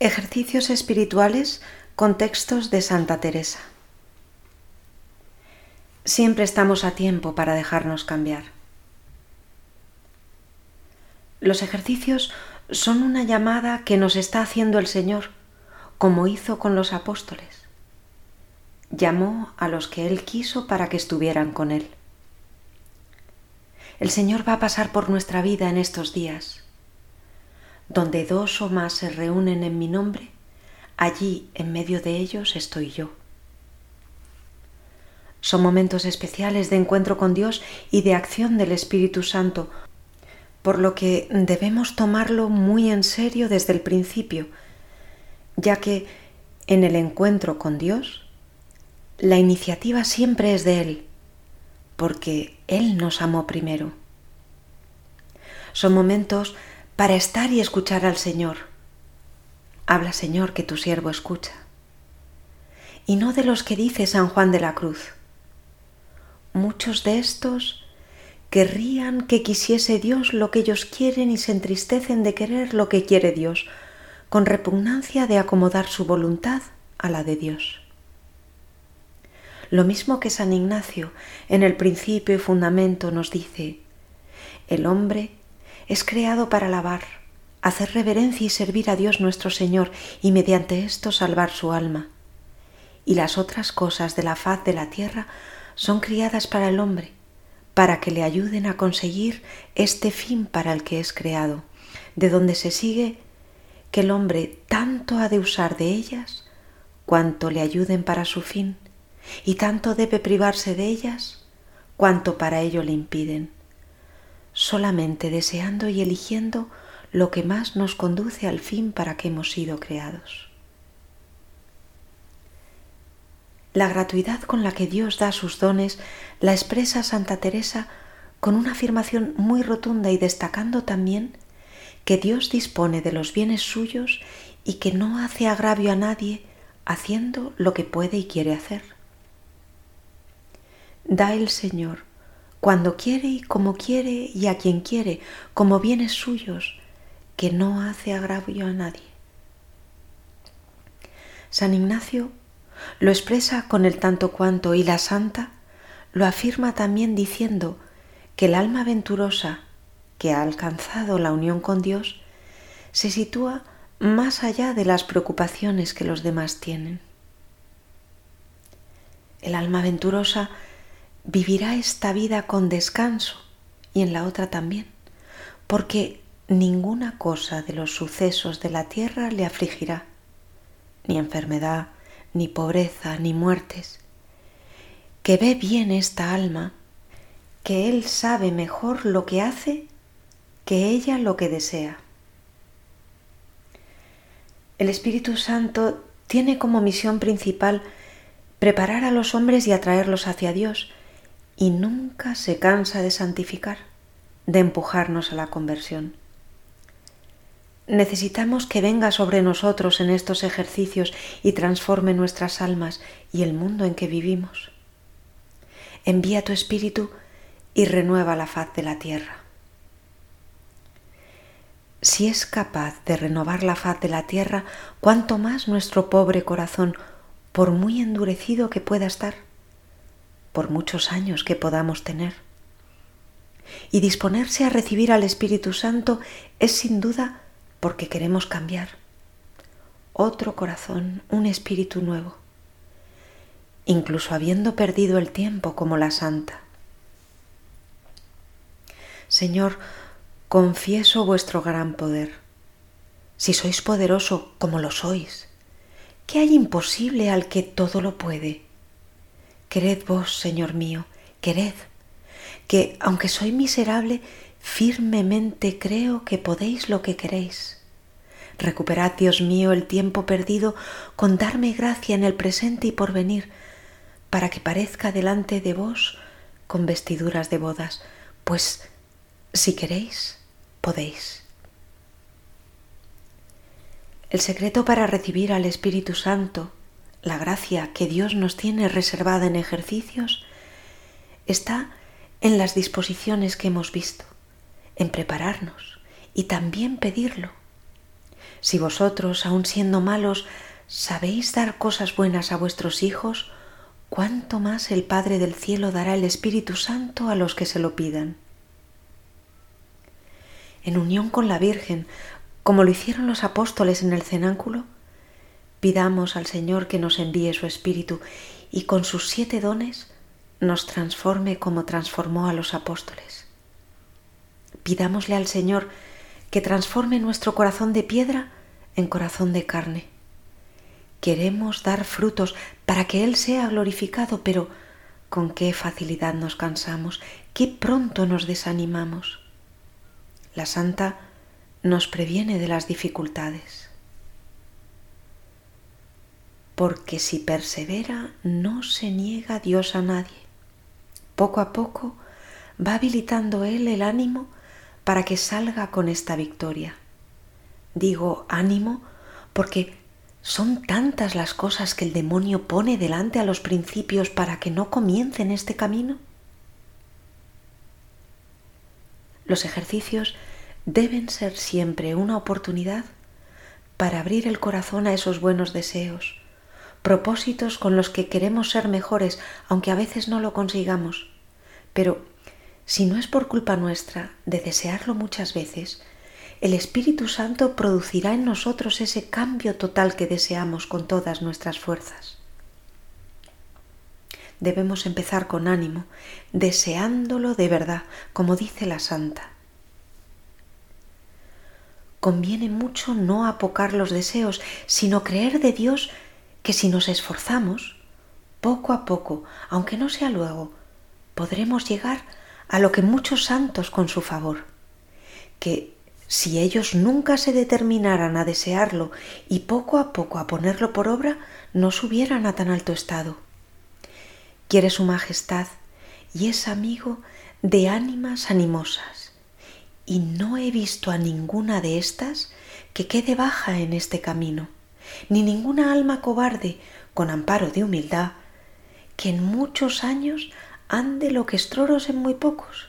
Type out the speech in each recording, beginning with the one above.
Ejercicios espirituales con textos de Santa Teresa. Siempre estamos a tiempo para dejarnos cambiar. Los ejercicios son una llamada que nos está haciendo el Señor, como hizo con los apóstoles. Llamó a los que Él quiso para que estuvieran con Él. El Señor va a pasar por nuestra vida en estos días donde dos o más se reúnen en mi nombre, allí en medio de ellos estoy yo. Son momentos especiales de encuentro con Dios y de acción del Espíritu Santo, por lo que debemos tomarlo muy en serio desde el principio, ya que en el encuentro con Dios, la iniciativa siempre es de Él, porque Él nos amó primero. Son momentos para estar y escuchar al Señor. Habla, Señor, que tu siervo escucha. Y no de los que dice San Juan de la Cruz. Muchos de estos querrían que quisiese Dios lo que ellos quieren y se entristecen de querer lo que quiere Dios, con repugnancia de acomodar su voluntad a la de Dios. Lo mismo que San Ignacio en el principio y fundamento nos dice, el hombre es creado para alabar, hacer reverencia y servir a Dios nuestro Señor y mediante esto salvar su alma. Y las otras cosas de la faz de la tierra son criadas para el hombre, para que le ayuden a conseguir este fin para el que es creado, de donde se sigue que el hombre tanto ha de usar de ellas cuanto le ayuden para su fin, y tanto debe privarse de ellas cuanto para ello le impiden solamente deseando y eligiendo lo que más nos conduce al fin para que hemos sido creados. La gratuidad con la que Dios da sus dones la expresa Santa Teresa con una afirmación muy rotunda y destacando también que Dios dispone de los bienes suyos y que no hace agravio a nadie haciendo lo que puede y quiere hacer. Da el Señor cuando quiere y como quiere y a quien quiere, como bienes suyos, que no hace agravio a nadie. San Ignacio lo expresa con el tanto cuanto y la santa lo afirma también diciendo que el alma venturosa que ha alcanzado la unión con Dios se sitúa más allá de las preocupaciones que los demás tienen. El alma venturosa vivirá esta vida con descanso y en la otra también, porque ninguna cosa de los sucesos de la tierra le afligirá, ni enfermedad, ni pobreza, ni muertes, que ve bien esta alma, que él sabe mejor lo que hace que ella lo que desea. El Espíritu Santo tiene como misión principal preparar a los hombres y atraerlos hacia Dios, y nunca se cansa de santificar, de empujarnos a la conversión. Necesitamos que venga sobre nosotros en estos ejercicios y transforme nuestras almas y el mundo en que vivimos. Envía tu espíritu y renueva la faz de la tierra. Si es capaz de renovar la faz de la tierra, cuánto más nuestro pobre corazón, por muy endurecido que pueda estar por muchos años que podamos tener. Y disponerse a recibir al Espíritu Santo es sin duda porque queremos cambiar. Otro corazón, un espíritu nuevo, incluso habiendo perdido el tiempo como la Santa. Señor, confieso vuestro gran poder. Si sois poderoso como lo sois, ¿qué hay imposible al que todo lo puede? Quered vos, Señor mío, quered, que aunque soy miserable, firmemente creo que podéis lo que queréis. Recuperad, Dios mío, el tiempo perdido con darme gracia en el presente y por venir, para que parezca delante de vos con vestiduras de bodas, pues si queréis, podéis. El secreto para recibir al Espíritu Santo la gracia que Dios nos tiene reservada en ejercicios está en las disposiciones que hemos visto, en prepararnos y también pedirlo. Si vosotros, aun siendo malos, sabéis dar cosas buenas a vuestros hijos, cuánto más el Padre del Cielo dará el Espíritu Santo a los que se lo pidan. En unión con la Virgen, como lo hicieron los apóstoles en el cenáculo, pidamos al Señor que nos envíe su Espíritu y con sus siete dones nos transforme como transformó a los apóstoles. Pidámosle al Señor que transforme nuestro corazón de piedra en corazón de carne. Queremos dar frutos para que Él sea glorificado, pero con qué facilidad nos cansamos, qué pronto nos desanimamos. La Santa nos previene de las dificultades. Porque si persevera, no se niega Dios a nadie. Poco a poco va habilitando Él el ánimo para que salga con esta victoria. Digo ánimo porque son tantas las cosas que el demonio pone delante a los principios para que no comiencen este camino. Los ejercicios deben ser siempre una oportunidad para abrir el corazón a esos buenos deseos, propósitos con los que queremos ser mejores, aunque a veces no lo consigamos. Pero si no es por culpa nuestra de desearlo muchas veces, el Espíritu Santo producirá en nosotros ese cambio total que deseamos con todas nuestras fuerzas. Debemos empezar con ánimo, deseándolo de verdad, como dice la Santa. Conviene mucho no apocar los deseos, sino creer de Dios que si nos esforzamos, poco a poco, aunque no sea luego, podremos llegar a lo que muchos santos con su favor, que si ellos nunca se determinaran a desearlo y poco a poco a ponerlo por obra, no subieran a tan alto estado. Quiere su majestad y es amigo de ánimas animosas, y no he visto a ninguna de estas que quede baja en este camino, ni ninguna alma cobarde, con amparo de humildad, que en muchos años ande lo que estroros en muy pocos.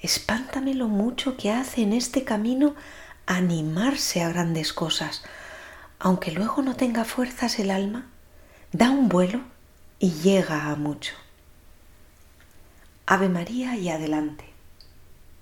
Espántame lo mucho que hace en este camino animarse a grandes cosas, aunque luego no tenga fuerzas el alma, da un vuelo y llega a mucho. Ave María y adelante.